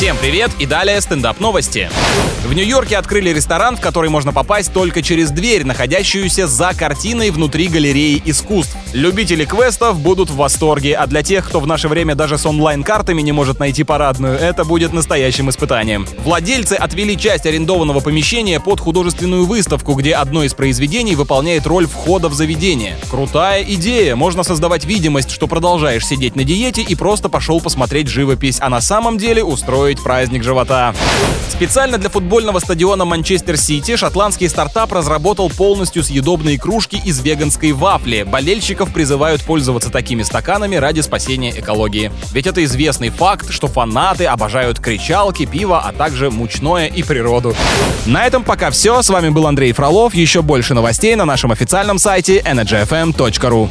Всем привет и далее стендап новости. В Нью-Йорке открыли ресторан, в который можно попасть только через дверь, находящуюся за картиной внутри галереи искусств. Любители квестов будут в восторге, а для тех, кто в наше время даже с онлайн-картами не может найти парадную, это будет настоящим испытанием. Владельцы отвели часть арендованного помещения под художественную выставку, где одно из произведений выполняет роль входа в заведение. Крутая идея, можно создавать видимость, что продолжаешь сидеть на диете и просто пошел посмотреть живопись, а на самом деле устроить праздник живота. Специально для футбольного стадиона Манчестер Сити шотландский стартап разработал полностью съедобные кружки из веганской вафли. Болельщиков призывают пользоваться такими стаканами ради спасения экологии. Ведь это известный факт, что фанаты обожают кричалки, пиво, а также мучное и природу. На этом пока все. С вами был Андрей Фролов. Еще больше новостей на нашем официальном сайте energyfm.ru.